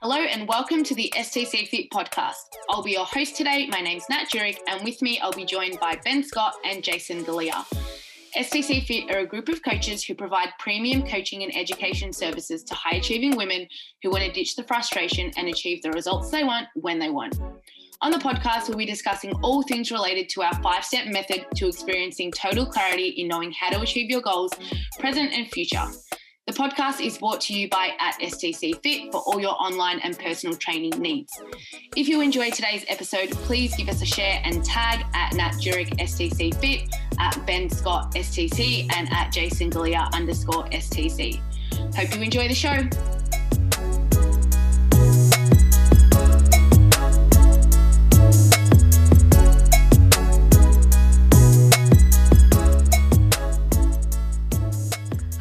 Hello and welcome to the STC Fit podcast. I'll be your host today. My name's Nat Jurek, and with me, I'll be joined by Ben Scott and Jason Galea. STC Fit are a group of coaches who provide premium coaching and education services to high achieving women who want to ditch the frustration and achieve the results they want when they want. On the podcast, we'll be discussing all things related to our five step method to experiencing total clarity in knowing how to achieve your goals, present and future. The podcast is brought to you by at STC Fit for all your online and personal training needs. If you enjoyed today's episode, please give us a share and tag at Nat Jurek STC Fit, at Ben Scott STC, and at Jason Galea underscore STC. Hope you enjoy the show.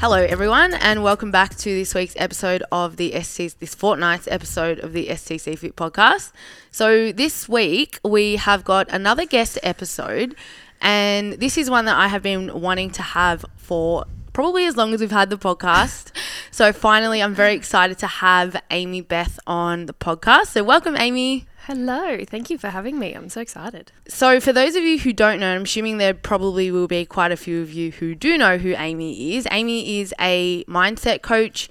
Hello, everyone, and welcome back to this week's episode of the STC, this fortnight's episode of the STC Fit podcast. So, this week we have got another guest episode, and this is one that I have been wanting to have for probably as long as we've had the podcast. so, finally, I'm very excited to have Amy Beth on the podcast. So, welcome, Amy. Hello, thank you for having me. I'm so excited. So, for those of you who don't know, I'm assuming there probably will be quite a few of you who do know who Amy is. Amy is a mindset coach.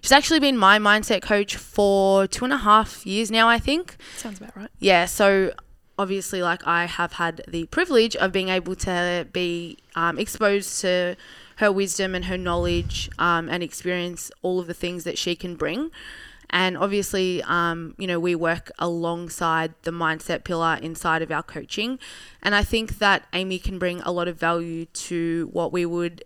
She's actually been my mindset coach for two and a half years now, I think. Sounds about right. Yeah, so obviously, like, I have had the privilege of being able to be um, exposed to her wisdom and her knowledge um, and experience all of the things that she can bring. And obviously, um, you know, we work alongside the mindset pillar inside of our coaching. And I think that Amy can bring a lot of value to what we would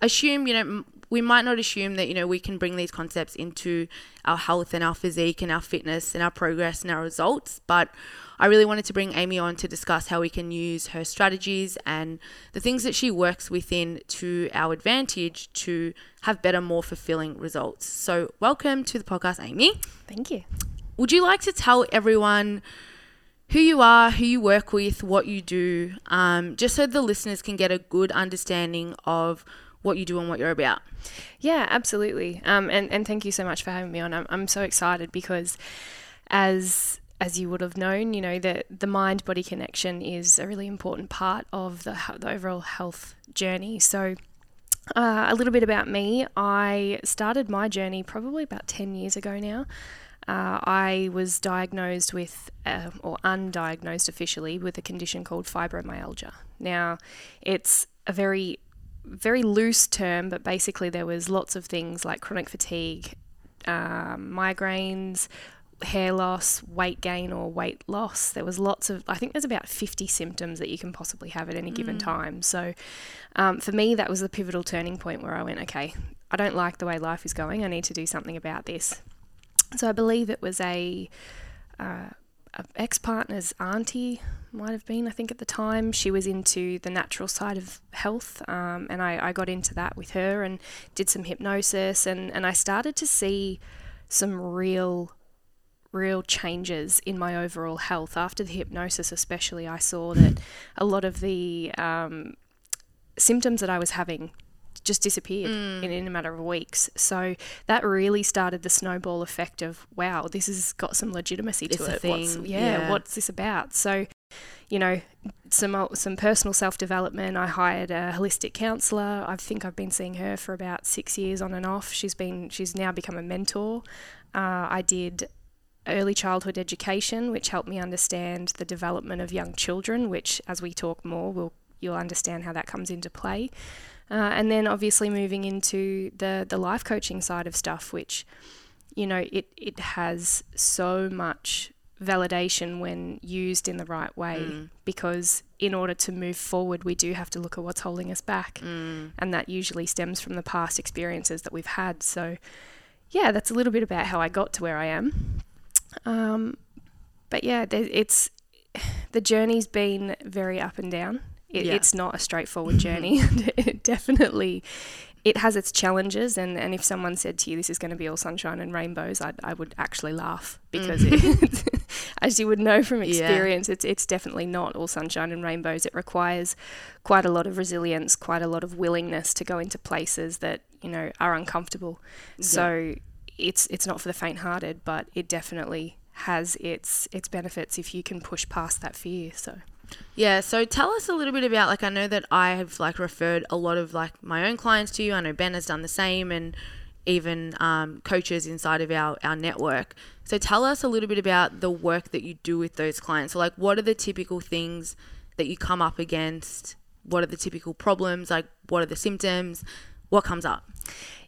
assume, you know, we might not assume that, you know, we can bring these concepts into our health and our physique and our fitness and our progress and our results. But I really wanted to bring Amy on to discuss how we can use her strategies and the things that she works within to our advantage to have better, more fulfilling results. So, welcome to the podcast, Amy. Thank you. Would you like to tell everyone who you are, who you work with, what you do, um, just so the listeners can get a good understanding of what you do and what you're about? Yeah, absolutely. Um, and, and thank you so much for having me on. I'm, I'm so excited because as as you would have known, you know, that the mind body connection is a really important part of the, the overall health journey. So, uh, a little bit about me I started my journey probably about 10 years ago now. Uh, I was diagnosed with, uh, or undiagnosed officially, with a condition called fibromyalgia. Now, it's a very, very loose term, but basically there was lots of things like chronic fatigue, um, migraines, hair loss, weight gain, or weight loss. There was lots of, I think there's about 50 symptoms that you can possibly have at any mm. given time. So um, for me, that was the pivotal turning point where I went, okay, I don't like the way life is going. I need to do something about this. So I believe it was a, uh, a ex partner's auntie, might have been, I think, at the time. She was into the natural side of health, um, and I, I got into that with her and did some hypnosis, and, and I started to see some real real changes in my overall health. After the hypnosis, especially, I saw that a lot of the um, symptoms that I was having just disappeared mm. in, in a matter of weeks. So that really started the snowball effect of wow, this has got some legitimacy to it's it. What's, yeah, yeah, what's this about? So, you know, some some personal self development. I hired a holistic counselor. I think I've been seeing her for about six years on and off. She's been she's now become a mentor. Uh, I did early childhood education, which helped me understand the development of young children, which, as we talk more, will you'll understand how that comes into play. Uh, and then obviously moving into the the life coaching side of stuff, which you know it it has so much validation when used in the right way mm. because in order to move forward we do have to look at what's holding us back mm. and that usually stems from the past experiences that we've had so yeah that's a little bit about how I got to where I am um, but yeah, it's the journey's been very up and down. It, yeah. It's not a straightforward journey. it definitely, it has its challenges. And, and if someone said to you, this is going to be all sunshine and rainbows, I'd, I would actually laugh because mm. it, as you would know from experience, yeah. it's it's definitely not all sunshine and rainbows. It requires quite a lot of resilience, quite a lot of willingness to go into places that you know are uncomfortable. Yeah. So it's it's not for the faint-hearted, but it definitely has its its benefits if you can push past that fear. So. Yeah, so tell us a little bit about like I know that I have like referred a lot of like my own clients to you. I know Ben has done the same and even um, coaches inside of our, our network. So tell us a little bit about the work that you do with those clients. So like what are the typical things that you come up against? What are the typical problems? Like what are the symptoms? What comes up?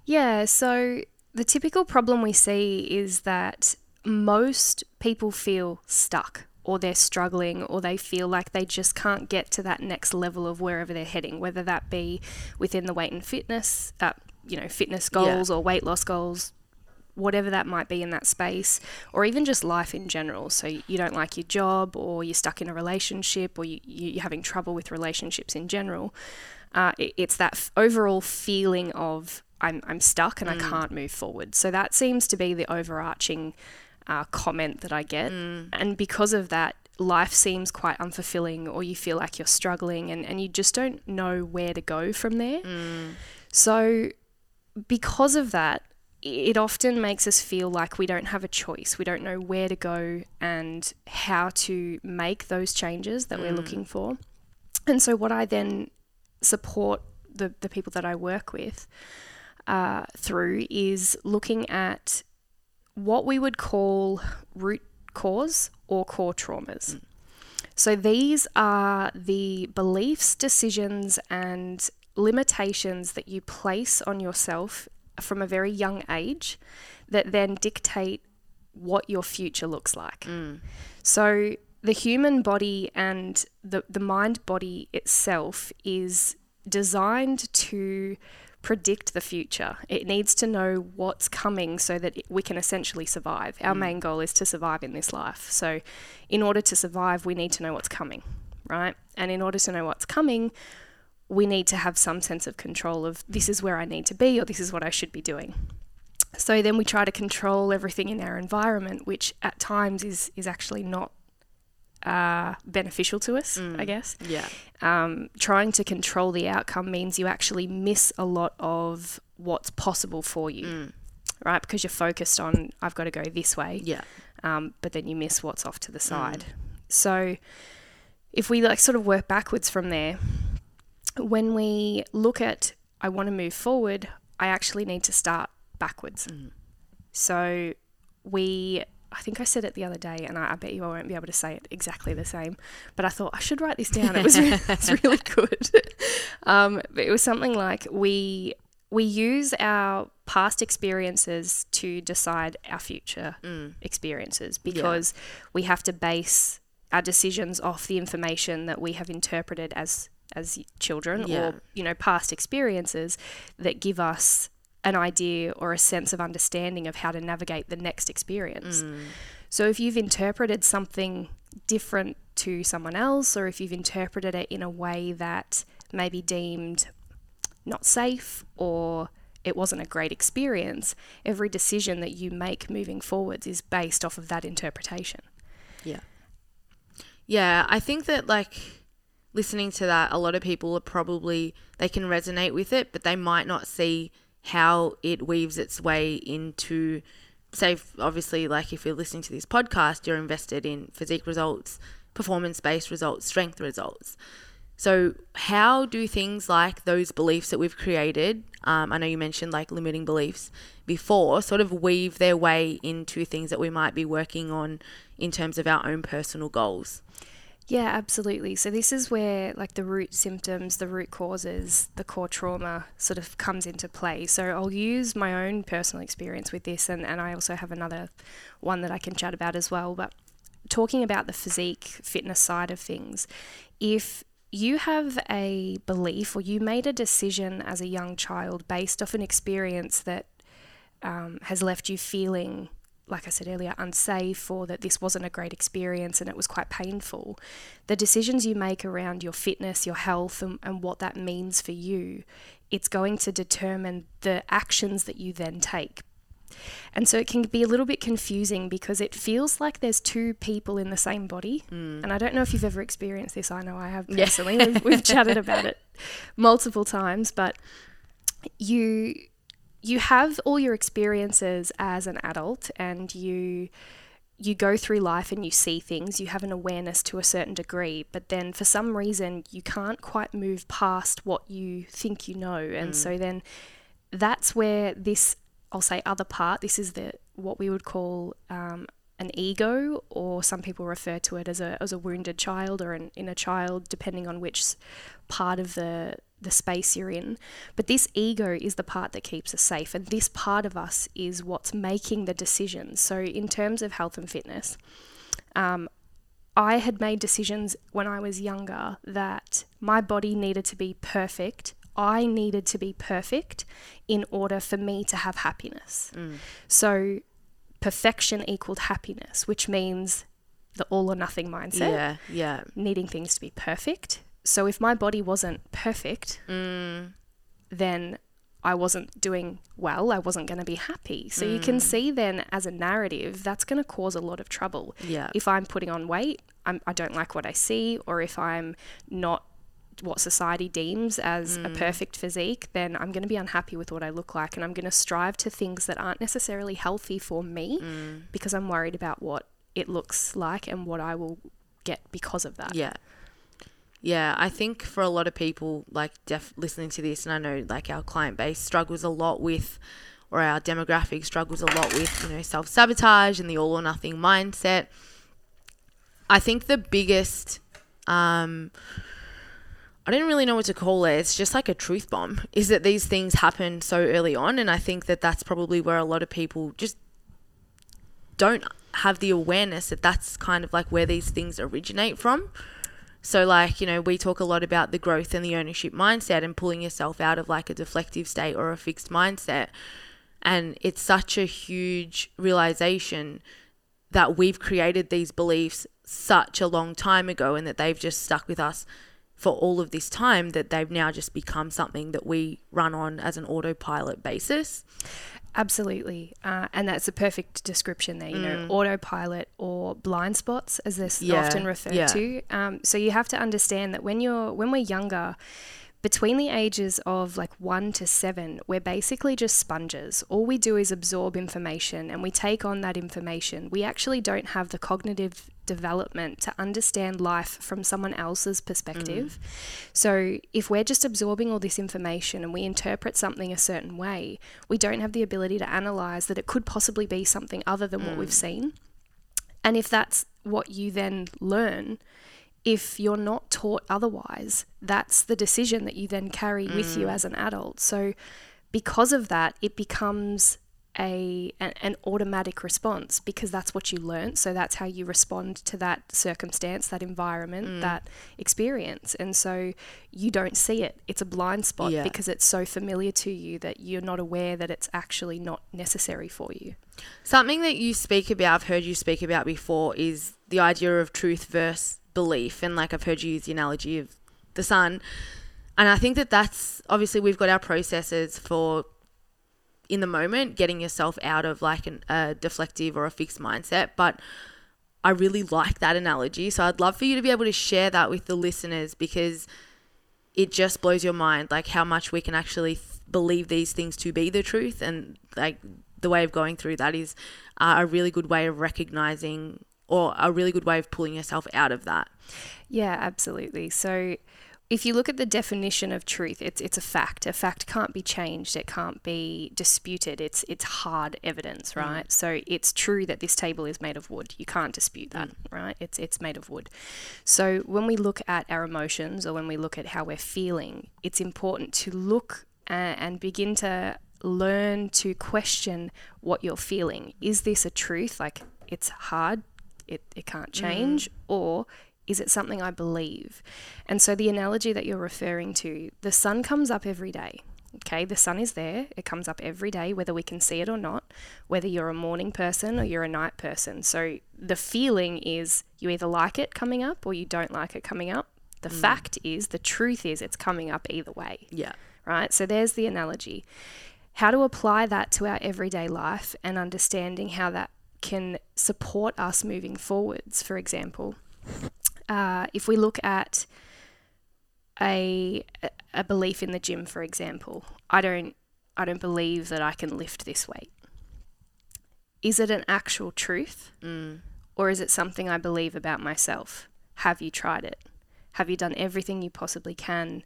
Yeah, so the typical problem we see is that most people feel stuck or they're struggling or they feel like they just can't get to that next level of wherever they're heading, whether that be within the weight and fitness, uh, you know, fitness goals yeah. or weight loss goals, whatever that might be in that space, or even just life in general. So you don't like your job, or you're stuck in a relationship, or you, you're having trouble with relationships in general. Uh, it, it's that f- overall feeling of I'm, I'm stuck and mm. I can't move forward. So that seems to be the overarching uh, comment that I get. Mm. And because of that, life seems quite unfulfilling, or you feel like you're struggling and, and you just don't know where to go from there. Mm. So, because of that, it often makes us feel like we don't have a choice. We don't know where to go and how to make those changes that mm. we're looking for. And so, what I then support the, the people that I work with uh, through is looking at what we would call root cause or core traumas. Mm. So these are the beliefs, decisions, and limitations that you place on yourself from a very young age that then dictate what your future looks like. Mm. So the human body and the, the mind body itself is designed to predict the future. It needs to know what's coming so that we can essentially survive. Our mm. main goal is to survive in this life. So, in order to survive, we need to know what's coming, right? And in order to know what's coming, we need to have some sense of control of this is where I need to be or this is what I should be doing. So then we try to control everything in our environment, which at times is is actually not uh, beneficial to us, mm. I guess. Yeah. Um, trying to control the outcome means you actually miss a lot of what's possible for you, mm. right? Because you're focused on, I've got to go this way. Yeah. Um, but then you miss what's off to the mm. side. Mm. So if we like sort of work backwards from there, when we look at, I want to move forward, I actually need to start backwards. Mm. So we I think I said it the other day, and I, I, bet you I won't be able to say it exactly the same. But I thought I should write this down. It was really, it's really good. Um, it was something like we we use our past experiences to decide our future mm. experiences because yeah. we have to base our decisions off the information that we have interpreted as as children yeah. or you know past experiences that give us an idea or a sense of understanding of how to navigate the next experience. Mm. So if you've interpreted something different to someone else, or if you've interpreted it in a way that may be deemed not safe or it wasn't a great experience, every decision that you make moving forwards is based off of that interpretation. Yeah. Yeah, I think that like listening to that, a lot of people are probably they can resonate with it, but they might not see how it weaves its way into say obviously like if you're listening to this podcast you're invested in physique results performance based results strength results. So how do things like those beliefs that we've created um, i know you mentioned like limiting beliefs before sort of weave their way into things that we might be working on in terms of our own personal goals yeah, absolutely. So this is where like the root symptoms, the root causes, the core trauma sort of comes into play. So I'll use my own personal experience with this and, and I also have another one that I can chat about as well. But talking about the physique fitness side of things, if you have a belief or you made a decision as a young child based off an experience that um, has left you feeling like I said earlier, unsafe or that this wasn't a great experience and it was quite painful, the decisions you make around your fitness, your health, and, and what that means for you, it's going to determine the actions that you then take And so it can be a little bit confusing because it feels like there's two people in the same body. Mm. And I don't know if you've ever experienced this. I know I have personally. we've, we've chatted about it multiple times, but you you have all your experiences as an adult and you you go through life and you see things, you have an awareness to a certain degree, but then for some reason you can't quite move past what you think you know. And so then that's where this, I'll say, other part, this is the what we would call um, an ego, or some people refer to it as a, as a wounded child or an inner child, depending on which part of the the space you're in. But this ego is the part that keeps us safe, and this part of us is what's making the decisions. So, in terms of health and fitness, um, I had made decisions when I was younger that my body needed to be perfect. I needed to be perfect in order for me to have happiness. So, perfection equaled happiness, which means the all or nothing mindset Yeah, yeah. needing things to be perfect. So if my body wasn't perfect, mm. then I wasn't doing well. I wasn't going to be happy. So you can mm. see then as a narrative, that's going to cause a lot of trouble. Yeah. If I'm putting on weight, I'm, I don't like what I see, or if I'm not what society deems as a mm. perfect physique, then I'm going to be unhappy with what I look like and I'm going to strive to things that aren't necessarily healthy for me because I'm worried about what it looks like and what I will get because of that. Yeah. Yeah, I think for a lot of people, like def- listening to this, and I know like our client base struggles a lot with, or our demographic struggles a lot with, you know, self sabotage and the all or nothing mindset. I think the biggest, um, I don't really know what to call it. It's just like a truth bomb. Is that these things happen so early on, and I think that that's probably where a lot of people just don't have the awareness that that's kind of like where these things originate from. So, like, you know, we talk a lot about the growth and the ownership mindset and pulling yourself out of like a deflective state or a fixed mindset. And it's such a huge realization that we've created these beliefs such a long time ago and that they've just stuck with us for all of this time that they've now just become something that we run on as an autopilot basis. Absolutely. Uh, and that's a perfect description there, you know, autopilot or blind spots, as they're Yeah, often referred yeah. to. Um, so you have to understand that when you're when we're younger, between the ages of like one to seven, we're basically just sponges. All we do is absorb information and we take on that information. We actually don't have the cognitive development to understand life from someone else's perspective. Mm. So, if we're just absorbing all this information and we interpret something a certain way, we don't have the ability to analyze that it could possibly be something other than what we've mm. seen. And if that's what you then learn, if you're not taught otherwise, that's the decision that you then carry with you mm. as an adult. So, because of that, it becomes a an, an automatic response because that's what you learnt. So that's how you respond to that circumstance, that environment, mm. that experience. And so you don't see it. It's a blind spot Yeah. because it's so familiar to you that you're not aware that it's actually not necessary for you. Something that you speak about, I've heard you speak about before, is the idea of truth versus belief. And like I've heard you use the analogy of the sun. And I think that that's obviously we've got our processes for in the moment getting yourself out of like an, a deflective or a fixed mindset. But I really like that analogy. So I'd love for you to be able to share that with the listeners because it just blows your mind like how much we can actually th- believe these things to be the truth and like the way of going through that is uh, a really good way of recognizing or a really good way of pulling yourself out of that Yeah, absolutely. So if you look at the definition of truth, it's it's a fact. A fact can't be changed. It can't be disputed. It's it's hard evidence, right? So it's true that this table is made of wood. You can't dispute that, right? It's it's made of wood. So when we look at our emotions or when we look at how we're feeling, it's important to look uh, and begin to learn to question what you're feeling. Is this a truth? Like it's hard, it, it can't mm. change, or is it something I believe? And so the analogy that you're referring to, the sun comes up every day. Okay, the sun is there. It comes up every day, whether we can see it or not, whether you're a morning person or you're a night person. So the feeling is you either like it coming up or you don't like it coming up. The mm. fact is, the truth is, it's coming up either way yeah right? So there's the analogy. how to apply that to our everyday life and understanding how that can support us moving forwards. For example, uh, if we look at a a belief in the gym, for example, I don't I don't believe that I can lift this weight. Is it an actual truth, Mm. or is it something I believe about myself? Have you tried it? Have you done everything you possibly can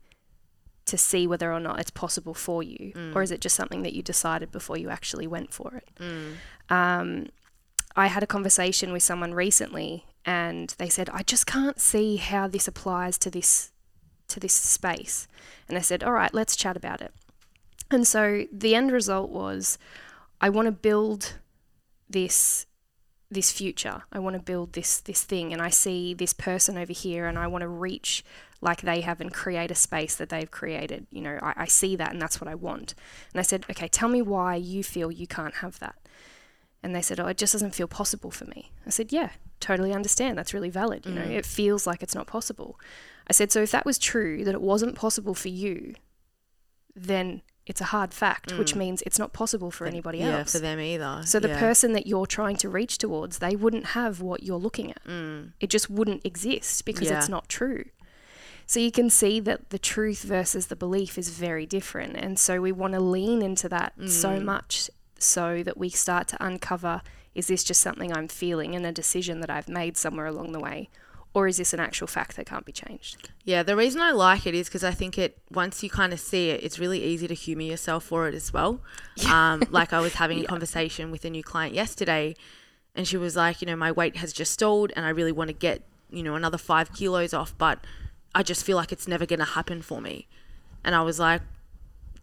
to see whether or not it's possible for you, or is it just something that you decided before you actually went for it? Um, I had a conversation with someone recently, and they said, "I just can't see how this applies to this to this space." And I said, "All right, let's chat about it." And so the end result was, I want to build this this future. I want to build this this thing, and I see this person over here, and I want to reach like they have and create a space that they've created. You know, I, I see that, and that's what I want. And I said, okay, tell me why you feel you can't have that. And they said, oh, it just doesn't feel possible for me. I said, yeah, totally understand. That's really valid. You know, it feels like it's not possible. I said, so if that was true, that it wasn't possible for you, then it's a hard fact, which means it's not possible for anybody yeah, else. for them either. So the yeah. person that you're trying to reach towards, they wouldn't have what you're looking at. It just wouldn't exist because Mm. Yeah. it's not true. So you can see that the truth versus the belief is very different. And so we want to lean into that so Mm. much so that we start to uncover is this just something I'm feeling and a decision that I've made somewhere along the way? Or is this an actual fact that can't be changed? Yeah, the reason I like it is because I think it once you kind of see it, it's really easy to humour yourself for it as well. Um, like I was having a conversation with a new client yesterday, and she was like, you know, my weight has just stalled, and I really want to get, you know, another five kilos off, but I just feel like it's never going to happen for me. And I was like,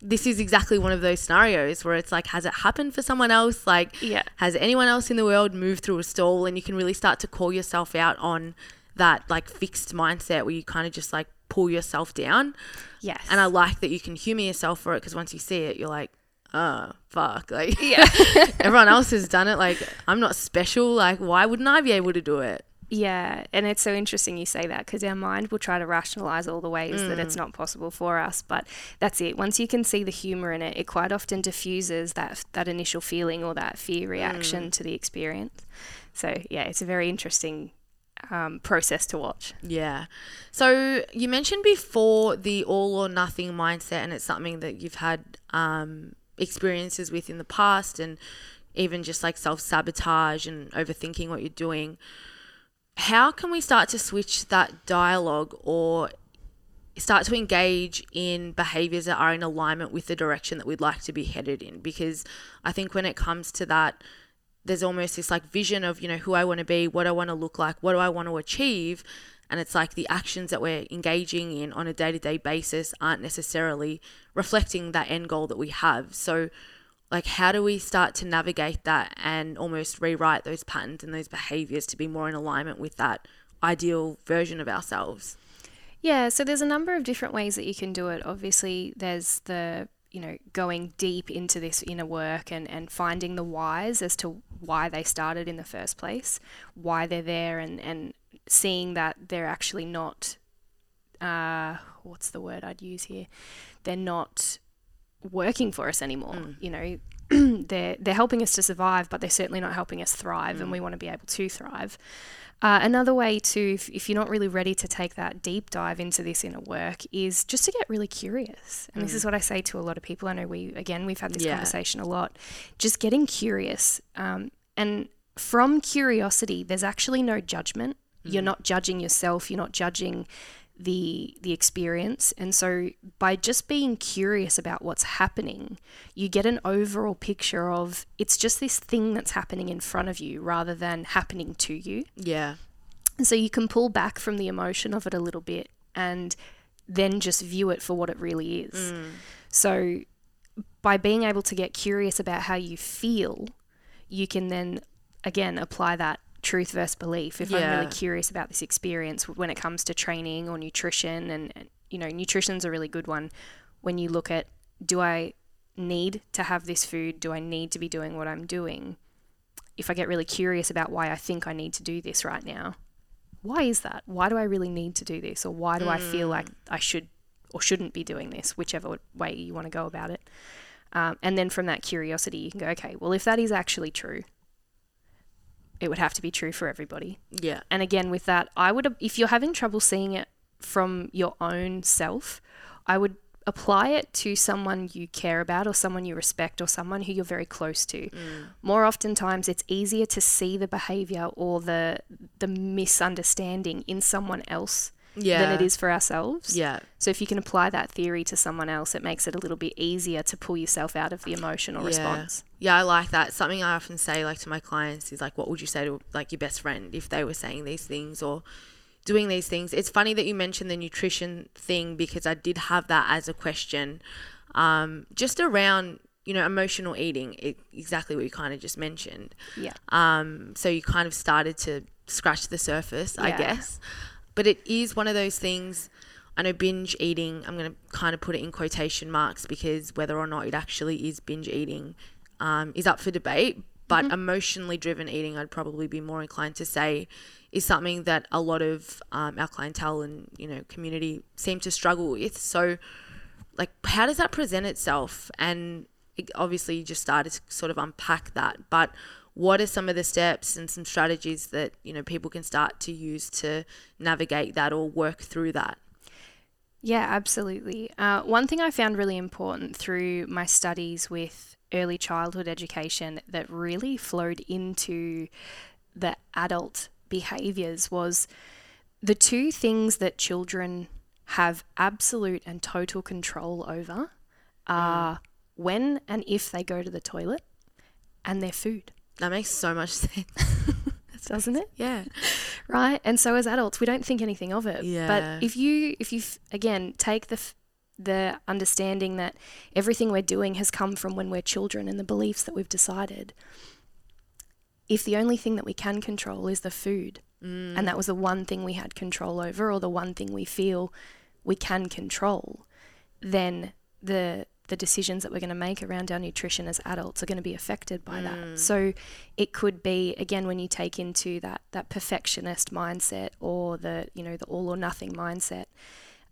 this is exactly one of those scenarios where it's like, has it happened for someone else? Like, Yeah. has anyone else in the world moved through a stall? And you can really start to call yourself out on that like fixed mindset where you kind of just like pull yourself down. Yes. And I like that you can humor yourself for it because once you see it, you're like, oh, fuck. Like, yeah. everyone else has done it. Like, I'm not special. Like, why wouldn't I be able to do it? Yeah, and it's so interesting you say that because our mind will try to rationalize all the ways that it's not possible for us. But that's it. Once you can see the humor in it, it quite often diffuses that that initial feeling or that fear reaction to the experience. So yeah, it's a very interesting um, process to watch. Yeah. So you mentioned before the all or nothing mindset, and it's something that you've had um, experiences with in the past, and even just like self sabotage and overthinking what you're doing. How can we start to switch that dialogue or start to engage in behaviors that are in alignment with the direction that we'd like to be headed in? Because I think when it comes to that, there's almost this like vision of you know who I want to be, what I want to look like, what do I want to achieve, and it's like the actions that we're engaging in on a day-to-day basis aren't necessarily reflecting that end goal that we have. So like how do we start to navigate that and almost rewrite those patterns and those behaviors to be more in alignment with that ideal version of ourselves? Yeah, so there's a number of different ways that you can do it. Obviously, there's the you know going deep into this inner work and and finding the whys as to why they started in the first place, why they're there, and and seeing that they're actually not. Uh, what's the word I'd use here? They're not working for us anymore. You know, they're they're helping us to survive, but they're certainly not helping us thrive, and we want to be able to thrive. Uh, another way to, if, if you're not really ready to take that deep dive into this inner work, is just to get really curious. And this is what I say to a lot of people. I know we, again, we've had this Yeah. conversation a lot. Just getting curious. Um, and from curiosity, there's actually no judgment. You're not judging yourself. You're not judging the the experience and so by just being curious about what's happening you get an overall picture of it's just this thing that's happening in front of you rather than happening to you Yeah. so you can pull back from the emotion of it a little bit and then just view it for what it really is. Mm. So by being able to get curious about how you feel, you can then again apply that truth versus belief. If I'm really curious about this experience when it comes to training or nutrition and, and you know, nutrition's a really good one when you look at do I need to have this food? Do I need to be doing what I'm doing? If I get really curious about why I think I need to do this right now, why is that? Why do I really need to do this? Or why do I feel like I should or shouldn't be doing this, whichever way you want to go about it? Um, and then from that curiosity, you can go, okay, well, if that is actually true, it would have to be true for everybody. Yeah. And again, with that, I would, if you're having trouble seeing it from your own self, I would apply it to someone you care about or someone you respect or someone who you're very close to. Mm. More oftentimes it's easier to see the behavior or the the misunderstanding in someone else Yeah. than it is for ourselves. Yeah. So if you can apply that theory to someone else, it makes it a little bit easier to pull yourself out of the emotional response. Yeah, I like that. Something I often say, like to my clients, is like, "What would you say to like your best friend if they were saying these things or doing these things?" It's funny that you mentioned the nutrition thing because I did have that as a question, um, just around you know emotional eating. It, exactly what you kind of just mentioned. Yeah. Um, so you kind of started to scratch the surface, I guess. But it is one of those things. I know binge eating, I'm going to kind of put it in quotation marks because whether or not it actually is binge eating um, is up for debate. But emotionally driven eating, I'd probably be more inclined to say, is something that a lot of um, our clientele and you know community seem to struggle with. So, like, how does that present itself? And it, obviously, you just started to sort of unpack that. But what are some of the steps and some strategies that you know people can start to use to navigate that or work through that? Yeah, absolutely. Uh, one thing I found really important through my studies with early childhood education that really flowed into the adult behaviors was the two things that children have absolute and total control over are when and if they go to the toilet and their food, That makes so much sense. doesn't it? yeah. right and so as adults we don't think anything of it Yeah. but if you if you again take the f- the understanding that everything we're doing has come from when we're children and the beliefs that we've decided if the only thing that we can control is the food and mm. that was the one thing we had control over or the one thing we feel we can control then the the decisions that we're going to make around our nutrition as adults are going to be affected by that. So it could be again when you take into that that perfectionist mindset or the you know the all or nothing mindset,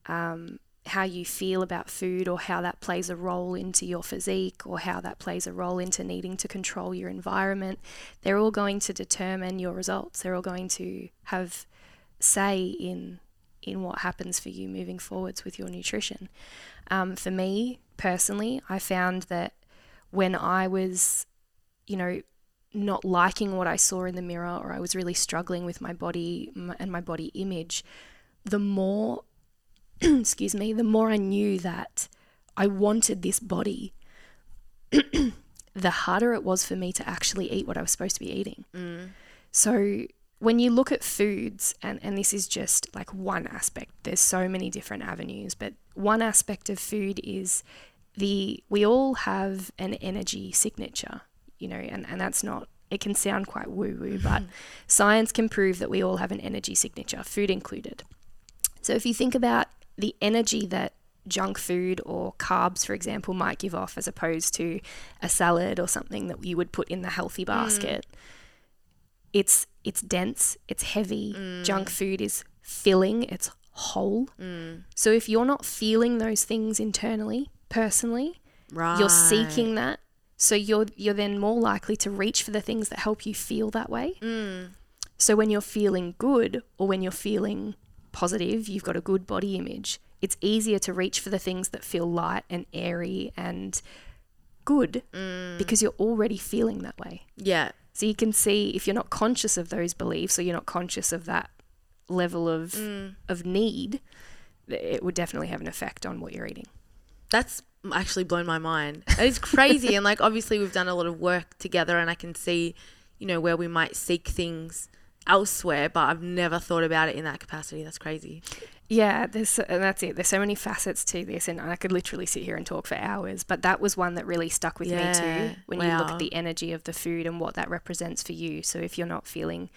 um, how you feel about food or how that plays a role into your physique or how that plays a role into needing to control your environment. They're all going to determine your results. They're all going to have say in in what happens for you moving forwards with your nutrition. Um, for me personally, I found that when I was, you know, not liking what I saw in the mirror or I was really struggling with my body and my body image, the more, excuse me, the more I knew that I wanted this body, the harder it was for me to actually eat what I was supposed to be eating. Mm. So when you look at foods, and, and this is just like one aspect, there's so many different avenues, but one aspect of food is the we all have an energy signature, you know, and, and that's not it can sound quite woo woo, mm-hmm. but science can prove that we all have an energy signature, food included. So if you think about the energy that junk food or carbs, for example, might give off as opposed to a salad or something that you would put in the healthy mm. basket, it's it's dense, it's heavy. Mm. Junk food is filling, it's whole. Mm. So if you're not feeling those things internally, personally, Right. you're seeking that. So you're you're then more likely to reach for the things that help you feel that way. Mm. So when you're feeling good or when you're feeling positive, you've got a good body image. It's easier to reach for the things that feel light and airy and good because you're already feeling that way. Yeah. So you can see if you're not conscious of those beliefs or you're not conscious of that level of mm. of need, it would definitely have an effect on what you're eating. That's actually blown my mind. It's crazy. and like, obviously, we've done a lot of work together, and I can see, you know, where we might seek things elsewhere, but I've never thought about it in that capacity. That's crazy. Yeah, there's and that's it. There's so many facets to this, and I could literally sit here and talk for hours. But that was one that really stuck with me too. When you look at the energy of the food and what that represents for you. So if you're not feeling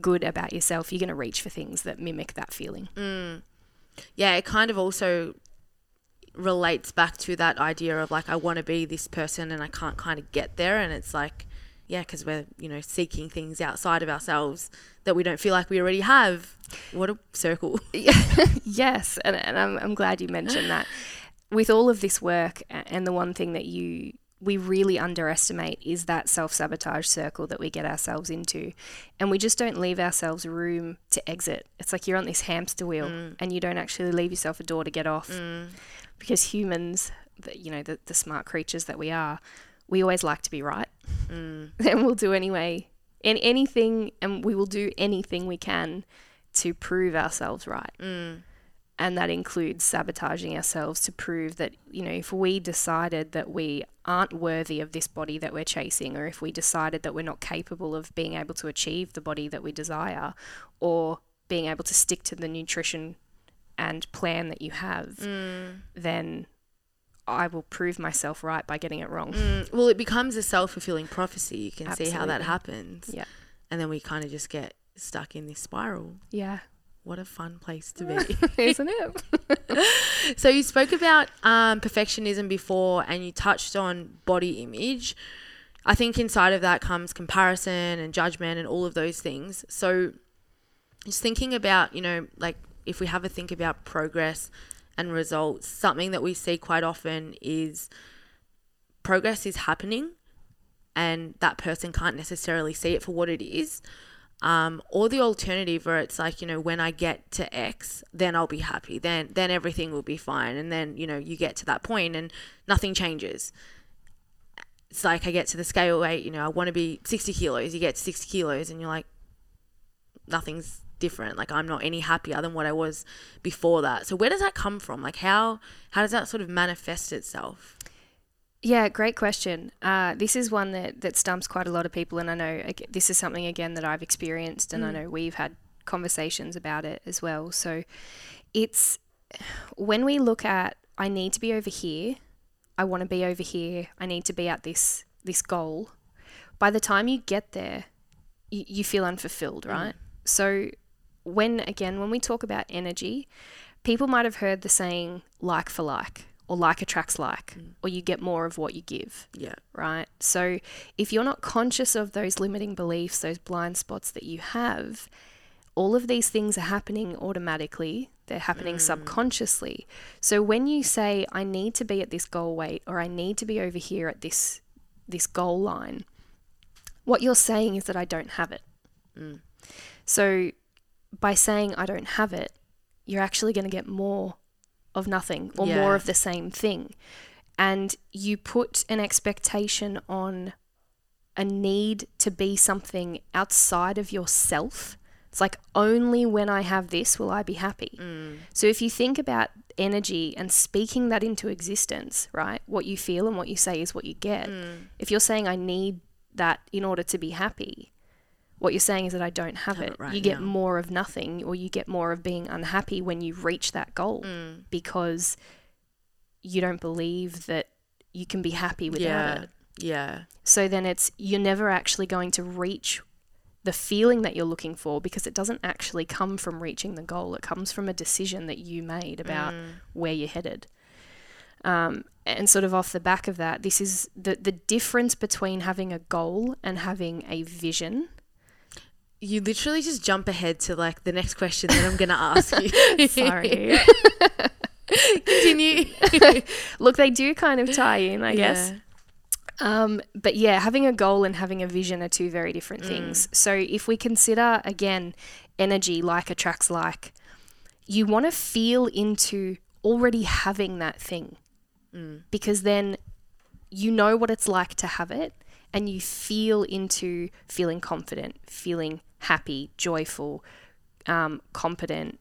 good about yourself, you're going to reach for things that mimic that feeling. Mm. Yeah, it kind of also relates back to that idea of like, I want to be this person and I can't kind of get there. And it's like, yeah, because we're, you know, seeking things outside of ourselves that we don't feel like we already have. What a circle. yes, and, and I'm, I'm glad you mentioned that. With all of this work, and the one thing that you we really underestimate is that self sabotage circle that we get ourselves into. And we just don't leave ourselves room to exit. It's like you're on this hamster wheel Mm. and you don't actually leave yourself a door to get off. Because humans, the, you know, the, the smart creatures that we are, we always like to be right. Mm. and we'll do anyway. And anything, and we will do anything we can to prove ourselves right Mm. and that includes sabotaging ourselves to prove that you know if we decided that we aren't worthy of this body that we're chasing or if we decided that we're not capable of being able to achieve the body that we desire or being able to stick to the nutrition and plan that you have then I will prove myself right by getting it wrong. Mm, well, it becomes a self fulfilling prophecy. You can see how that happens. Yeah. And then we kind of just get stuck in this spiral. Yeah. What a fun place to be. Isn't it? so you spoke about um, perfectionism before and you touched on body image. I think inside of that comes comparison and judgment and all of those things. So just thinking about, you know, like if we have a think about progress and results, something that we see quite often is progress is happening and that person can't necessarily see it for what it is. Um, or the alternative where it's like, you know, when I get to X, then I'll be happy. Then then everything will be fine. And then, you know, you get to that point and nothing changes. It's like I get to the scale weight, you know, I want to be 60 kilos. You get to 60 kilos and you're like, nothing's different. Like I'm not any happier than what I was before that. So where does that come from? Like how how does that sort of manifest itself? Yeah, great question. Uh, this is one that, that stumps quite a lot of people, and I know this is something again that I've experienced, and I know we've had conversations about it as well. So it's when we look at I need to be over here, I want to be over here, I need to be at this this goal. By the time you get there, you, you feel unfulfilled, right? So when again when we talk about energy, people might have heard the saying like for like or like attracts like mm. or you get more of what you give Yeah. right? So if you're not conscious of those limiting beliefs those blind spots that you have all of these things are happening automatically. They're happening mm. subconsciously. So when you say i need to be at this goal weight or i need to be over here at this this goal line what you're saying is that i don't have it. Mm. So by saying I don't have it, you're actually going to get more of nothing or more of the same thing. And you put an expectation on a need to be something outside of yourself. It's like only when I have this will I be happy. Mm. So if you think about energy and speaking that into existence, right? What you feel and what you say is what you get. Mm. If you're saying I need that in order to be happy, what you're saying is that I don't have, Have it. it right you get now. more of nothing or you get more of being unhappy when you reach that goal Mm. because you don't believe that you can be happy without yeah. it. Yeah. So then it's you're never actually going to reach the feeling that you're looking for because it doesn't actually come from reaching the goal. It comes from a decision that you made about Mm. where you're headed. Um, and sort of off the back of that, this is the the difference between having a goal and having a vision. You literally just jump ahead to like the next question that I'm going to ask you. Sorry. Continue. Look, they do kind of tie in, I guess. Um, but yeah, having a goal and having a vision are two very different things. So if we consider again energy like attracts like, you want to feel into already having that thing because then you know what it's like to have it and you feel into feeling confident, feeling happy, joyful, um, competent.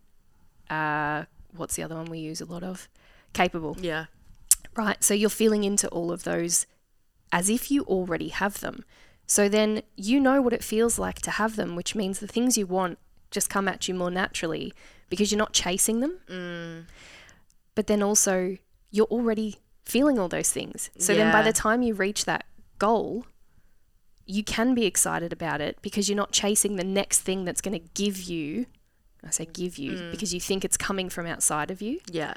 Uh, what's the other one we use a lot of? Capable. Yeah. Right. So you're feeling into all of those as if you already have them. So then you know what it feels like to have them, which means the things you want just come at you more naturally because you're not chasing them. But then also you're already feeling all those things. So then by the time you reach that goal, you can be excited about it because you're not chasing the next thing that's going to give you. I say give you because you think it's coming from outside of you. Yeah.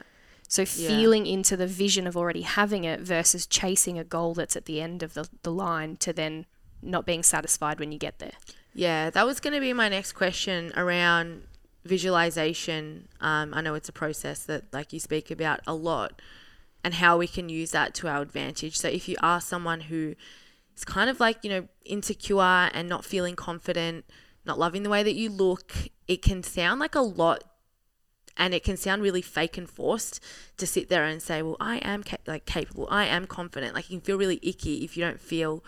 So Yeah. feeling into the vision of already having it versus chasing a goal that's at the end of the, the line to then not being satisfied when you get there. Yeah, that was going to be my next question around visualization. Um, I know it's a process that like you speak about a lot. and how we can use that to our advantage. So if you are someone who is kind of like, you know, insecure and not feeling confident, not loving the way that you look, it can sound like a lot and it can sound really fake and forced to sit there and say, "Well, I am ca- like capable. I am confident." Like you can feel really icky if you don't feel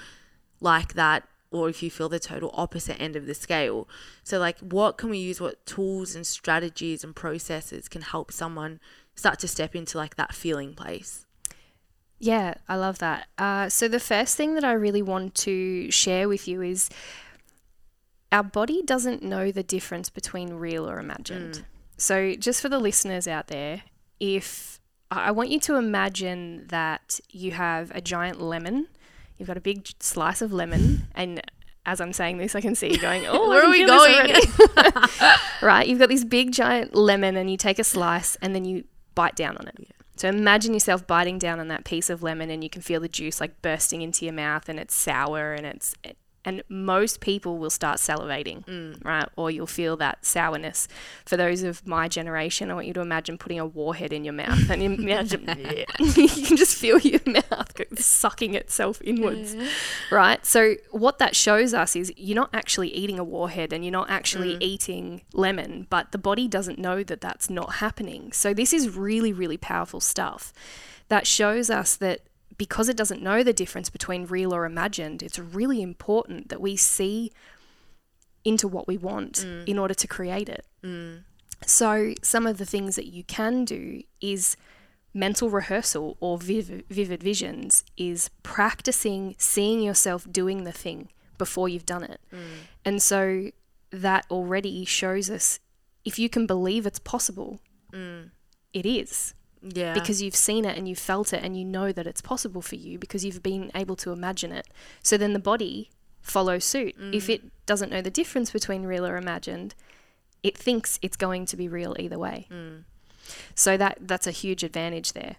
like that or if you feel the total opposite end of the scale. So like what can we use what tools and strategies and processes can help someone start to step into like that feeling place? Yeah, I love that. Uh, so, the first thing that I really want to share with you is our body doesn't know the difference between real or imagined. So, just for the listeners out there, if I want you to imagine that you have a giant lemon, you've got a big slice of lemon, and as I'm saying this, I can see you going, "Oh, Where are we already." right? You've got this big giant lemon, and you take a slice, and then you bite down on it. So imagine yourself biting down on that piece of lemon, and you can feel the juice like bursting into your mouth, and it's sour, and it's and most people will start salivating, mm. right? Or you'll feel that sourness. For those of my generation, I want you to imagine putting a warhead in your mouth, and imagine you can just feel your mouth sucking itself inwards, right? So what that shows us is you're not actually eating a warhead, and you're not actually mm. eating lemon, but the body doesn't know that that's not happening. So this is really, really powerful stuff that shows us that because it doesn't know the difference between real or imagined, it's really important that we see into what we want mm. in order to create it. Mm. So, some of the things that you can do is mental rehearsal or vivid, vivid visions, is practicing seeing yourself doing the thing before you've done it. Mm. And so, that already shows us if you can believe it's possible, it is Yeah. because you've seen it and you've felt it and you know that it's possible for you because you've been able to imagine it. So then the body follows suit. If it doesn't know the difference between real or imagined, it thinks it's going to be real either way. So that that's a huge advantage there.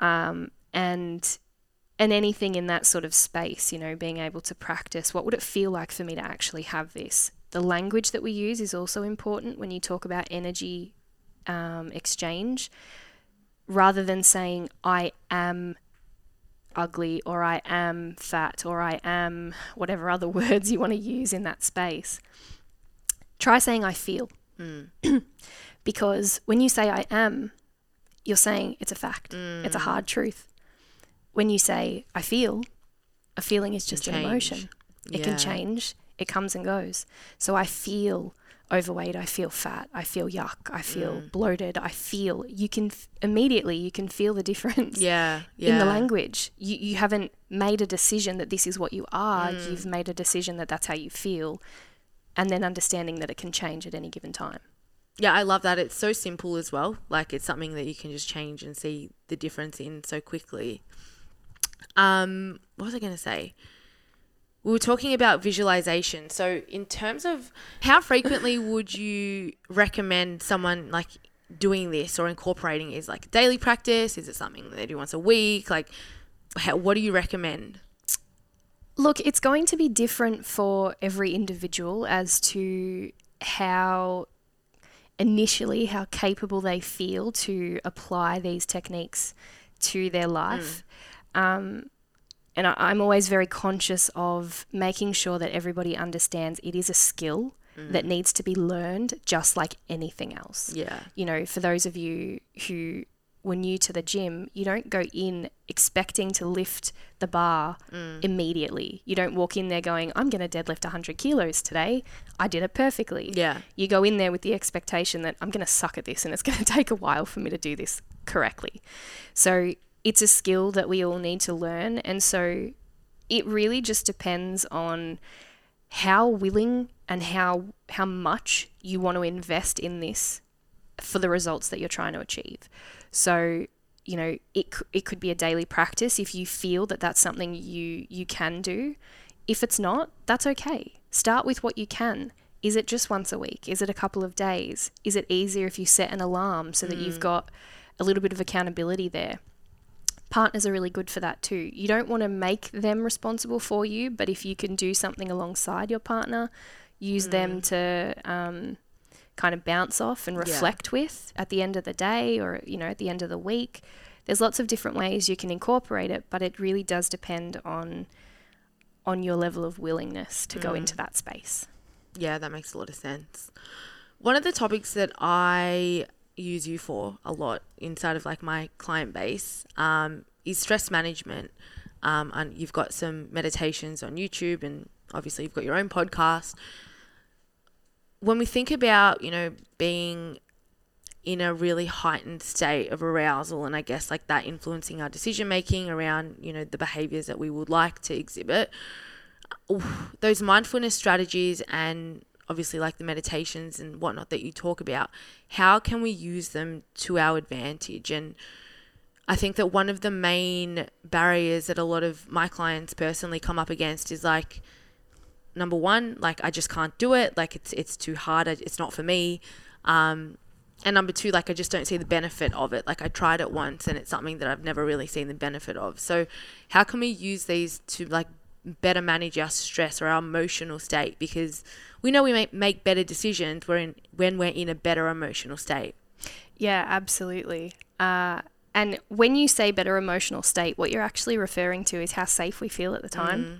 Um, and and anything in that sort of space, you know, being able to practice, what would it feel like for me to actually have this? The language that we use is also important when you talk about energy um, exchange rather than saying I am ugly or I am fat or I am whatever other words you want to use in that space. Try saying I feel. Mm. because when you say I am, you're saying it's a fact, mm. it's a hard truth. When you say I feel, a feeling is just an emotion. It Yeah. can change, it comes and goes. So I feel overweight, I feel fat, I feel yuck, I feel Mm. bloated, I feel you can f- immediately you can feel the difference yeah. Yeah. in the language. You you haven't made a decision that this is what you are. Mm. You've made a decision that that's how you feel, and then understanding that it can change at any given time. Yeah, I love that. It's so simple as well. Like it's something that you can just change and see the difference in so quickly. Um, what was I going to say? We were talking about visualization. So, in terms of how frequently would you recommend someone like doing this or incorporating? is like daily practice? Is it something they do once a week? Like, how, what do you recommend? Look, it's going to be different for every individual as to how initially how capable they feel to apply these techniques to their life. Um, and I, I'm always very conscious of making sure that everybody understands it is a skill that mm. needs to be learned just like anything else Yeah. you know, for those of you who were new to the gym, you don't go in expecting to lift the bar mm. immediately. You don't walk in there going, I'm going to deadlift 100 kilos today. I did it perfectly. Yeah. You go in there with the expectation that I'm going to suck at this and it's going to take a while for me to do this correctly. So it's a skill that we all need to learn. And so it really just depends on how willing and how how much you want to invest in this for the results that you're trying to achieve. So, you know, it it could be a daily practice if you feel that that's something you you can do. If it's not, that's okay. Start with what you can. Is it just once a week? Is it a couple of days? Is it easier if you set an alarm so that you've mm. got a little bit of accountability there? Partners are really good for that too. You don't want to make them responsible for you, but if you can do something alongside your partner, use them to um, kind of bounce off and reflect with at the end of the day or you know at the end of the week, there's lots of different ways you can incorporate it, but it really does depend on on your level of willingness to go into that space. Yeah, that makes a lot of sense. One of the topics that I use you for a lot inside of like my client base um, is stress management. Um, and you've got some meditations on YouTube, and obviously you've got your own podcast. When we think about, you know, being in a really heightened state of arousal, and I guess like that influencing our decision making around, you know, the behaviors that we would like to exhibit, those mindfulness strategies and obviously like the meditations and whatnot that you talk about, how can we use them to our advantage? And I think that one of the main barriers that a lot of my clients personally come up against is like number one, like I just can't do it, like it's it's too hard, it's not for me. Um, and number two, like I just don't see the benefit of it. Like I tried it once and it's something that I've never really seen the benefit of. So how can we use these to like better manage our stress or our emotional state? Because we know we make, make better decisions when, when we're in a better emotional state. Yeah, absolutely. Uh, and when you say better emotional state, what you're actually referring to is how safe we feel at the time. Mm.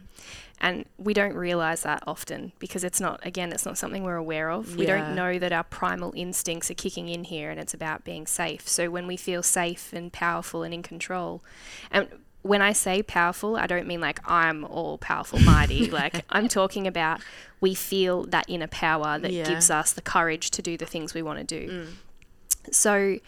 And we don't realize that often because it's not, again, it's not something we're aware of. We don't know that our primal instincts are kicking in here and it's about being safe. So when we feel safe and powerful and in control, and when I say powerful, I don't mean like I'm all powerful, mighty. like I'm talking about we feel that inner power that yeah. gives us the courage to do the things we want to do. Mm. So,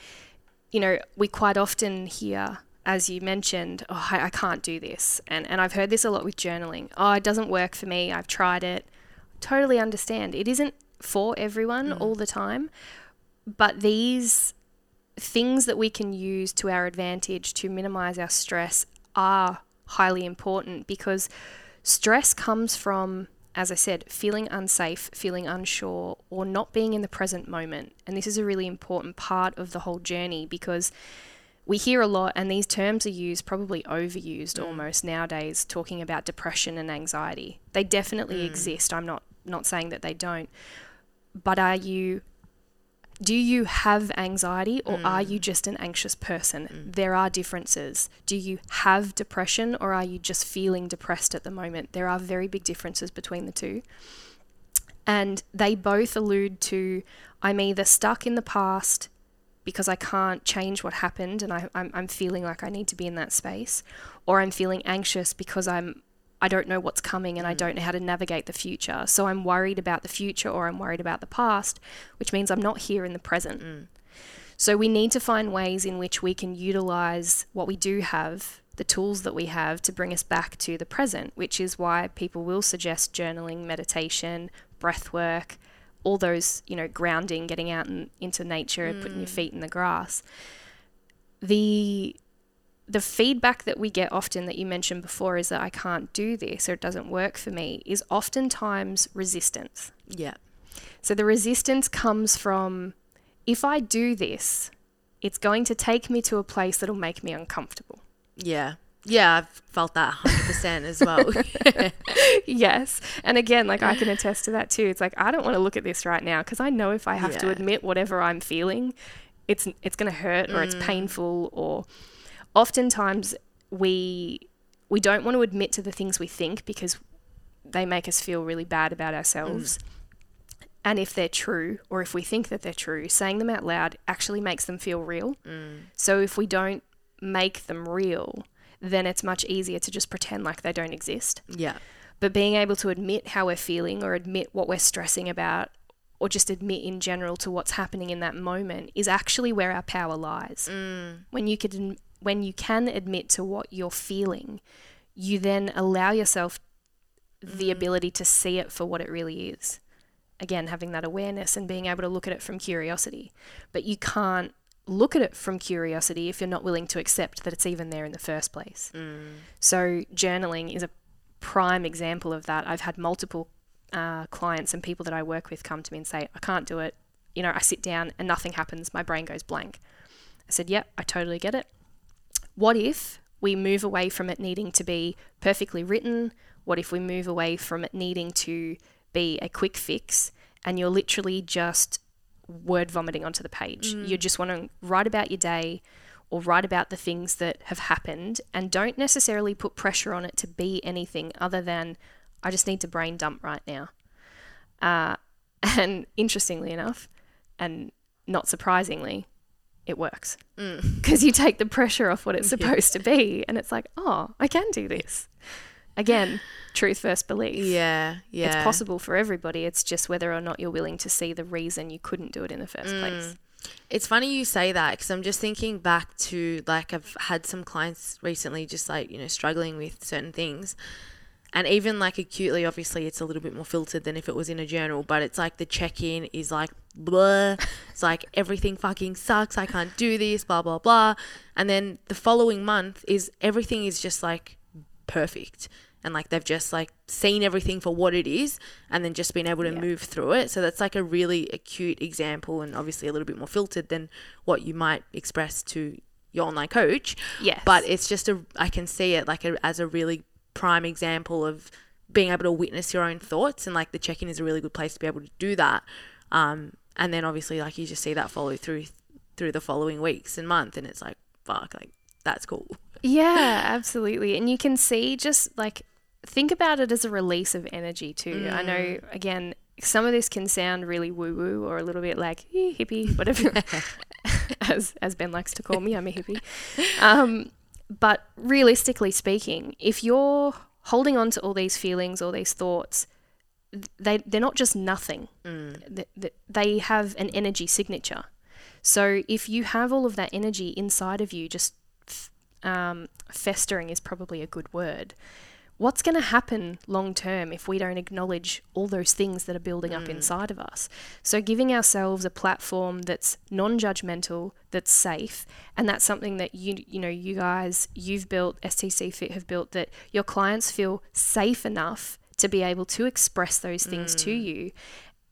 you know, we quite often hear, as you mentioned, oh, I, I can't do this. And, and I've heard this a lot with journaling. Oh, it doesn't work for me. I've tried it. Totally understand. It isn't for everyone mm. all the time. But these things that we can use to our advantage to minimize our stress are highly important because stress comes from as I said, feeling unsafe, feeling unsure, or not being in the present moment. And this is a really important part of the whole journey because we hear a lot, and these terms are used, probably overused mm. almost nowadays, talking about depression and anxiety. They definitely mm. exist. I'm not not saying that they don't. But are you do you have anxiety or mm. are you just an anxious person? Mm. There are differences. Do you have depression or are you just feeling depressed at the moment? There are very big differences between the two. And they both allude to I'm either stuck in the past because I can't change what happened and I, am feeling like I need to be in that space, or I'm feeling anxious because I'm I don't know what's coming and I mm. don't know how to navigate the future. So I'm worried about the future or I'm worried about the past, which means I'm not here in the present. Mm. So we need to find ways in which we can utilize what we do have, the tools that we have to bring us back to the present, which is why people will suggest journaling, meditation, breath work, all those, you know, grounding, getting out in, into nature, mm. putting your mm. feet in the grass. The the feedback that we get often that you mentioned before is that I can't do this or it doesn't work for me is oftentimes resistance. Yeah. So the resistance comes from if I do this, it's going to take me to a place that'll make me uncomfortable. Yeah. Yeah, I've felt that 100% as well. yes. And again, like I can attest to that too. It's like I don't want to look at this right now because I know if I have yeah. to admit whatever I'm feeling, it's it's going to hurt or mm. it's painful or oftentimes we we don't want to admit to the things we think because they make us feel really bad about ourselves. Mm. And if they're true, or if we think that they're true, saying them out loud actually makes them feel real. Mm. So if we don't make them real, then it's much easier to just pretend like they don't exist. Yeah. But being able to admit how we're feeling or admit what we're stressing about or just admit in general to what's happening in that moment is actually where our power lies. Mm. When you can when you can admit to what you're feeling, you then allow yourself the mm. ability to see it for what it really is. Again, having that awareness and being able to look at it from curiosity. But you can't look at it from curiosity if you're not willing to accept that it's even there in the first place. Mm. So, journaling is a prime example of that. I've had multiple uh, clients and people that I work with come to me and say, I can't do it. You know, I sit down and nothing happens, my brain goes blank. I said, Yep, I totally get it. What if we move away from it needing to be perfectly written? What if we move away from it needing to be a quick fix and you're literally just word vomiting onto the page? Mm. You just want to write about your day or write about the things that have happened and don't necessarily put pressure on it to be anything other than I just need to brain dump right now. Uh, and interestingly enough, and not surprisingly, it works mm. because you take the pressure off what it's supposed to be, and it's like, oh, I can do this. Again, truth versus belief. Yeah, yeah. It's possible for everybody. It's just whether or not you're willing to see the reason you couldn't do it in the first mm. place. It's funny you say that because I'm just thinking back to like I've had some clients recently just like, you know, struggling with certain things. And even like acutely, obviously, it's a little bit more filtered than if it was in a journal, but it's like the check in is like, blah. It's like everything fucking sucks. I can't do this, blah, blah, blah. And then the following month is everything is just like perfect. And like they've just like seen everything for what it is and then just been able to Yeah. move through it. So that's like a really acute example and obviously a little bit more filtered than what you might express to your online coach. Yes. But it's just a, I can see it like a, as a really prime example of being able to witness your own thoughts and like the check-in is a really good place to be able to do that. Um, and then obviously like you just see that follow through through the following weeks and month and it's like, fuck, like that's cool. Yeah, absolutely. And you can see just like think about it as a release of energy too. I know again some of this can sound really woo woo or a little bit like eh, hippie, whatever, as as Ben likes to call me. I'm a hippie. Um, but realistically speaking, if you're holding on to all these feelings, all these thoughts, they they're not just nothing. Th- th- They have an energy signature. So if you have all of that energy inside of you, just f- um, festering is probably a good word. What's going to happen long term if we don't acknowledge all those things that are building up mm. inside of us? So, giving ourselves a platform that's non judgmental, that's safe, and that's something that you, you know, you guys, you've built, STC Fit have built, that your clients feel safe enough to be able to express those things to mm. you.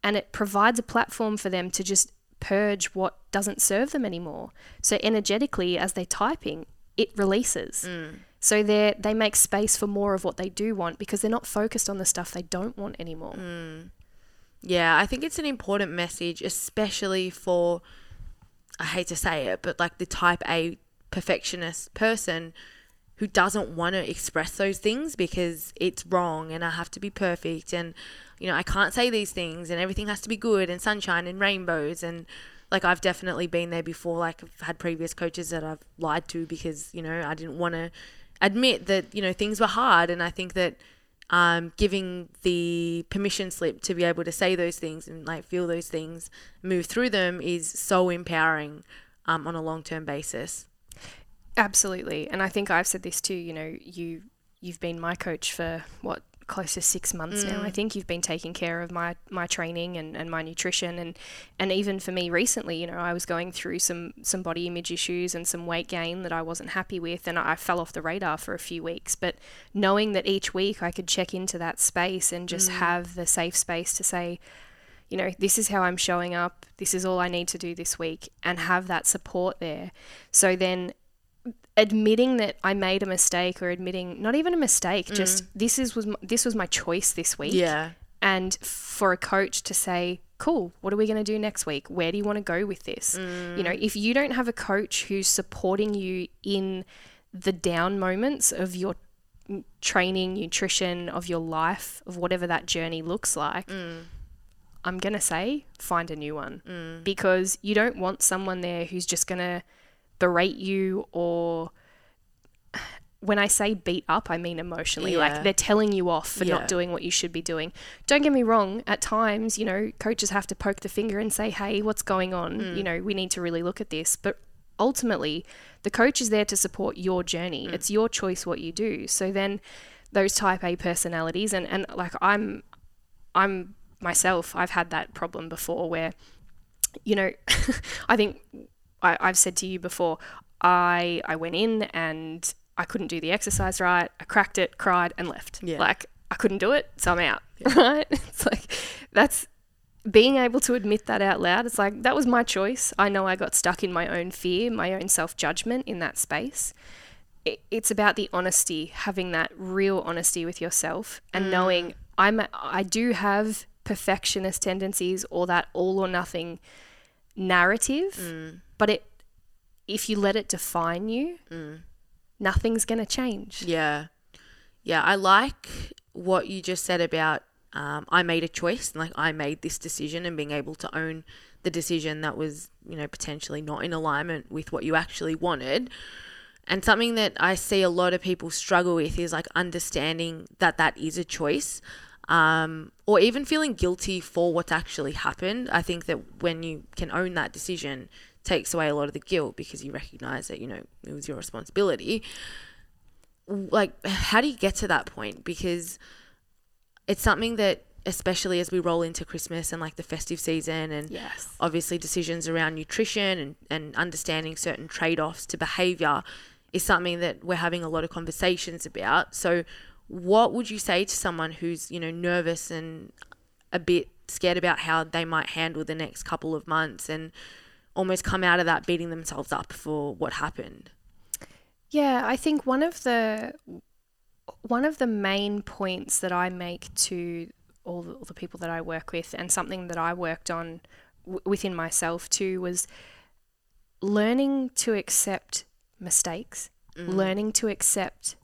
And it provides a platform for them to just purge what doesn't serve them anymore. So energetically, as they're typing, it releases. Mm. So they they make space for more of what they do want because they're not focused on the stuff they don't want anymore. Hmm. Yeah, I think it's an important message, especially for, I hate to say it, but like the type A perfectionist person who doesn't want to express those things because it's wrong and I have to be perfect and, you know, I can't say these things and everything has to be good and sunshine and rainbows. And like I've definitely been there before. Like I've had previous coaches that I've lied to because, you know, I didn't want to admit that, you know, things were hard. And I think that um, giving the permission slip to be able to say those things and like feel those things, move through them is so empowering um, on a long term basis. Absolutely. And I think I've said this too, you know, you you've been my coach for what close to six months now. I mm. think you've been taking care of my my training and, and my nutrition and and even for me recently, you know, I was going through some some body image issues and some weight gain that I wasn't happy with and I fell off the radar for a few weeks. But knowing that each week I could check into that space and just mm. have the safe space to say, you know, this is how I'm showing up, this is all I need to do this week, and have that support there. So then admitting that I made a mistake or admitting not even a mistake, mm. just this is was this was my choice this week. Yeah. And for a coach to say, "Cool, what are we going to do next week? Where do you want to go with this?" You know, mm. if you don't have a coach who's supporting you in the down moments of your training, nutrition, of your life, of whatever that journey looks like, mm. I'm going to say find a new one because you don't want someone there who's just going to berate you or when I say beat up, I mean emotionally. Yeah. Like they're telling you off for Yeah. not doing what you should be doing. Don't get me wrong, at times, you know, coaches have to poke the finger and say, hey, what's going on? Mm. You know, we need to really look at this. But ultimately, the coach is there to support your journey. Mm. It's your choice what you do. So then those type A personalities and, and like I'm I'm myself, I've had that problem before where, you know, I think I, I've said to you before, I I went in and I couldn't do the exercise right. I cracked it, cried, and left. Yeah. Like I couldn't do it, so I'm out. Right? It's like that's being able to admit that out loud. It's like that was my choice. I know I got stuck in my own fear, my own self judgment in that space. It, it's about the honesty, having that real honesty with yourself, and mm. knowing I'm I do have perfectionist tendencies or that all or nothing narrative, mm. But it if you let it define you, nothing's going to change. Yeah. Yeah. I like what you just said about um, I made a choice, and like I made this decision and being able to own the decision that was, you know, potentially not in alignment with what you actually wanted. And something that I see a lot of people struggle with is like understanding that that is a choice. Um, or even feeling guilty for what's actually happened. I think that when you can own that decision, takes away a lot of the guilt because you recognize that you know it was your responsibility. Like, how do you get to that point? Because it's something that, especially as we roll into Christmas and like the festive season, and Yes. obviously decisions around nutrition and, and understanding certain trade offs to behavior is something that we're having a lot of conversations about. So, what would you say to someone who's, you know, nervous and a bit scared about how they might handle the next couple of months and almost come out of that beating themselves up for what happened? Yeah, I think one of the one of the main points that I make to all the, all the people that I work with, and something that I worked on w- within myself too, was learning to accept mistakes, mm. learning to accept,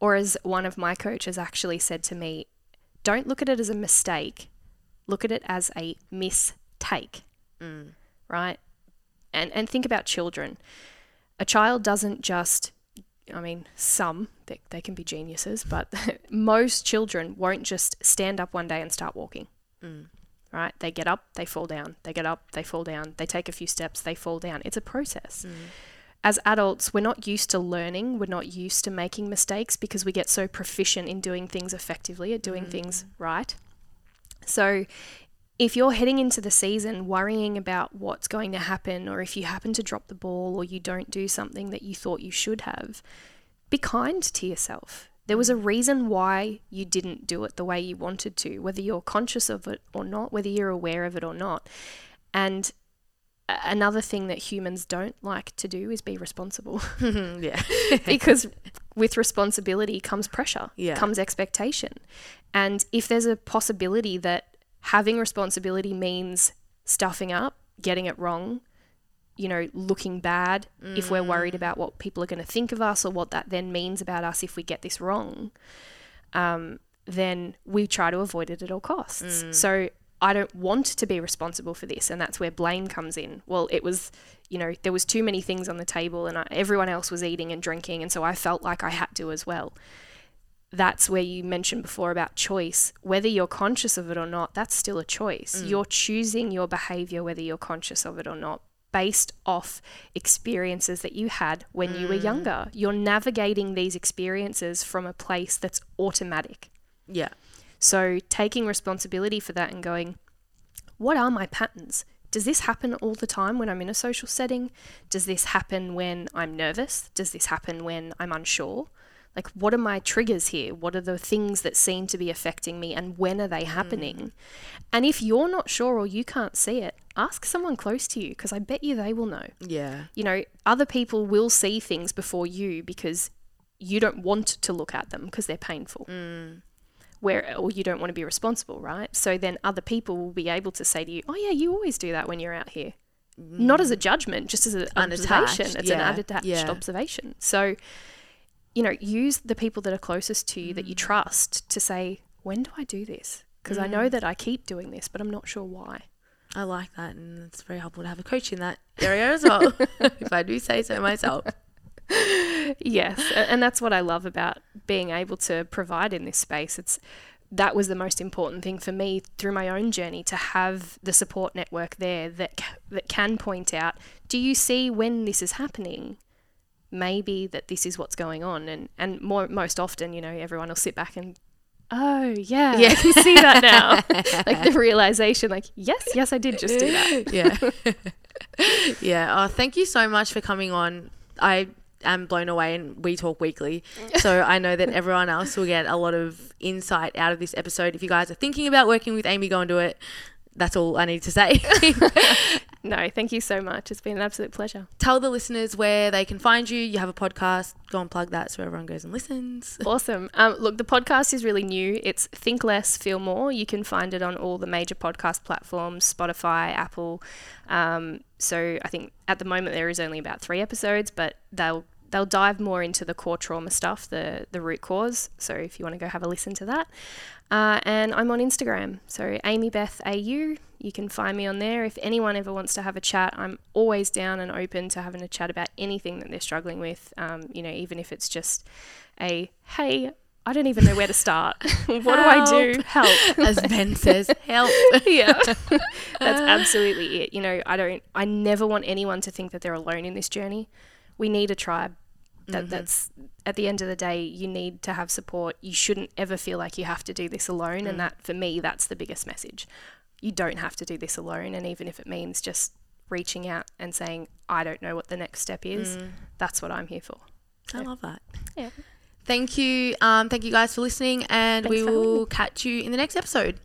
or as one of my coaches actually said to me, don't look at it as a mistake, look at it as a mistake, mm. right? And and think about children. A child doesn't just I mean, some they, they can be geniuses, but most children won't just stand up one day and start walking. Mm. Right? They get up, they fall down. They get up, they fall down. They take a few steps, they fall down. It's a process. Mm. As adults, we're not used to learning. We're not used to making mistakes because we get so proficient in doing things effectively, at doing mm. things right. So, if you're heading into the season worrying about what's going to happen, or if you happen to drop the ball or you don't do something that you thought you should have, be kind to yourself. There was a mm. reason why you didn't do it the way you wanted to, whether you're conscious of it or not, whether you're aware of it or not. And another thing that humans don't like to do is be responsible yeah. because with responsibility comes pressure, Yeah. comes expectation. And if there's a possibility that having responsibility means stuffing up, getting it wrong, you know, looking bad, if we're worried about what people are going to think of us or what that then means about us if we get this wrong, um, then we try to avoid it at all costs. So I don't want to be responsible for this, and that's where blame comes in. Well, it was, you know, there was too many things on the table, and I, everyone else was eating and drinking, and so I felt like I had to as well. That's where you mentioned before about choice. Whether you're conscious of it or not, that's still a choice. Mm. You're choosing your behavior whether you're conscious of it or not based off experiences that you had when you were mm. younger. You're navigating these experiences from a place that's automatic. Yeah. So taking responsibility for that and going, what are my patterns? Does this happen all the time when I'm in a social setting? Does this happen when I'm nervous? Does this happen when I'm unsure? Like, what are my triggers here? What are the things that seem to be affecting me and when are they mm. happening? And if you're not sure or you can't see it, ask someone close to you because I bet you they will know Yeah. you know, other people will see things before you because you don't want to look at them because they're painful. Mm. Where or you don't want to be responsible, right? So then other people will be able to say to you, "Oh yeah, you always do that when you're out here." Not as a mm. judgment, just as an Unattached, observation. It's yeah, an unattached yeah. observation. So, you know, use the people that are closest to you that you mm. trust to say, "When do I do this?" Because I know mm. that I keep doing this, but I'm not sure why. I like that, and it's very helpful to have a coach in that area as well, if I do say so myself. Yes, and that's what I love about being able to provide in this space. It's that was the most important thing for me through my own journey to have the support network there that that can point out, do you see when this is happening? Maybe that this is what's going on, and and more most often, you know, everyone will sit back and. Oh yeah, Yeah. I can see that now. like the realization, like yes, yes, I did just do that. yeah. yeah. Oh, thank you so much for coming on. I am blown away and we talk weekly. So I know that everyone else will get a lot of insight out of this episode. If you guys are thinking about working with Amy, go and do it. That's all I need to say. No, thank you so much. It's been an absolute pleasure. Tell the listeners where they can find you. You have a podcast. Go and plug that so everyone goes and listens. Awesome. Um, look, the podcast is really new. It's Think Less, Feel More. You can find it on all the major podcast platforms Spotify, Apple. Um, so I think at the moment there is only about three episodes, but they'll they'll dive more into the core trauma stuff, the the root cause. So if you want to go have a listen to that, uh, and I'm on Instagram, so Amy Beth AU. You can find me on there. If anyone ever wants to have a chat, I'm always down and open to having a chat about anything that they're struggling with. Um, you know, even if it's just a hey, I don't even know where to start. what do I do? Help. As Ben says, help. yeah. That's absolutely it. You know, I don't I never want anyone to think that they're alone in this journey. We need a tribe. That that's at the end of the day, you need to have support. You shouldn't ever feel like you have to do this alone. And that for me, that's the biggest message. You don't have to do this alone. And even if it means just reaching out and saying, I don't know what the next step is, that's what I'm here for. I love that. Yeah. Thank you. Um, thank you guys for listening, and Thanks we will catch you in the next episode.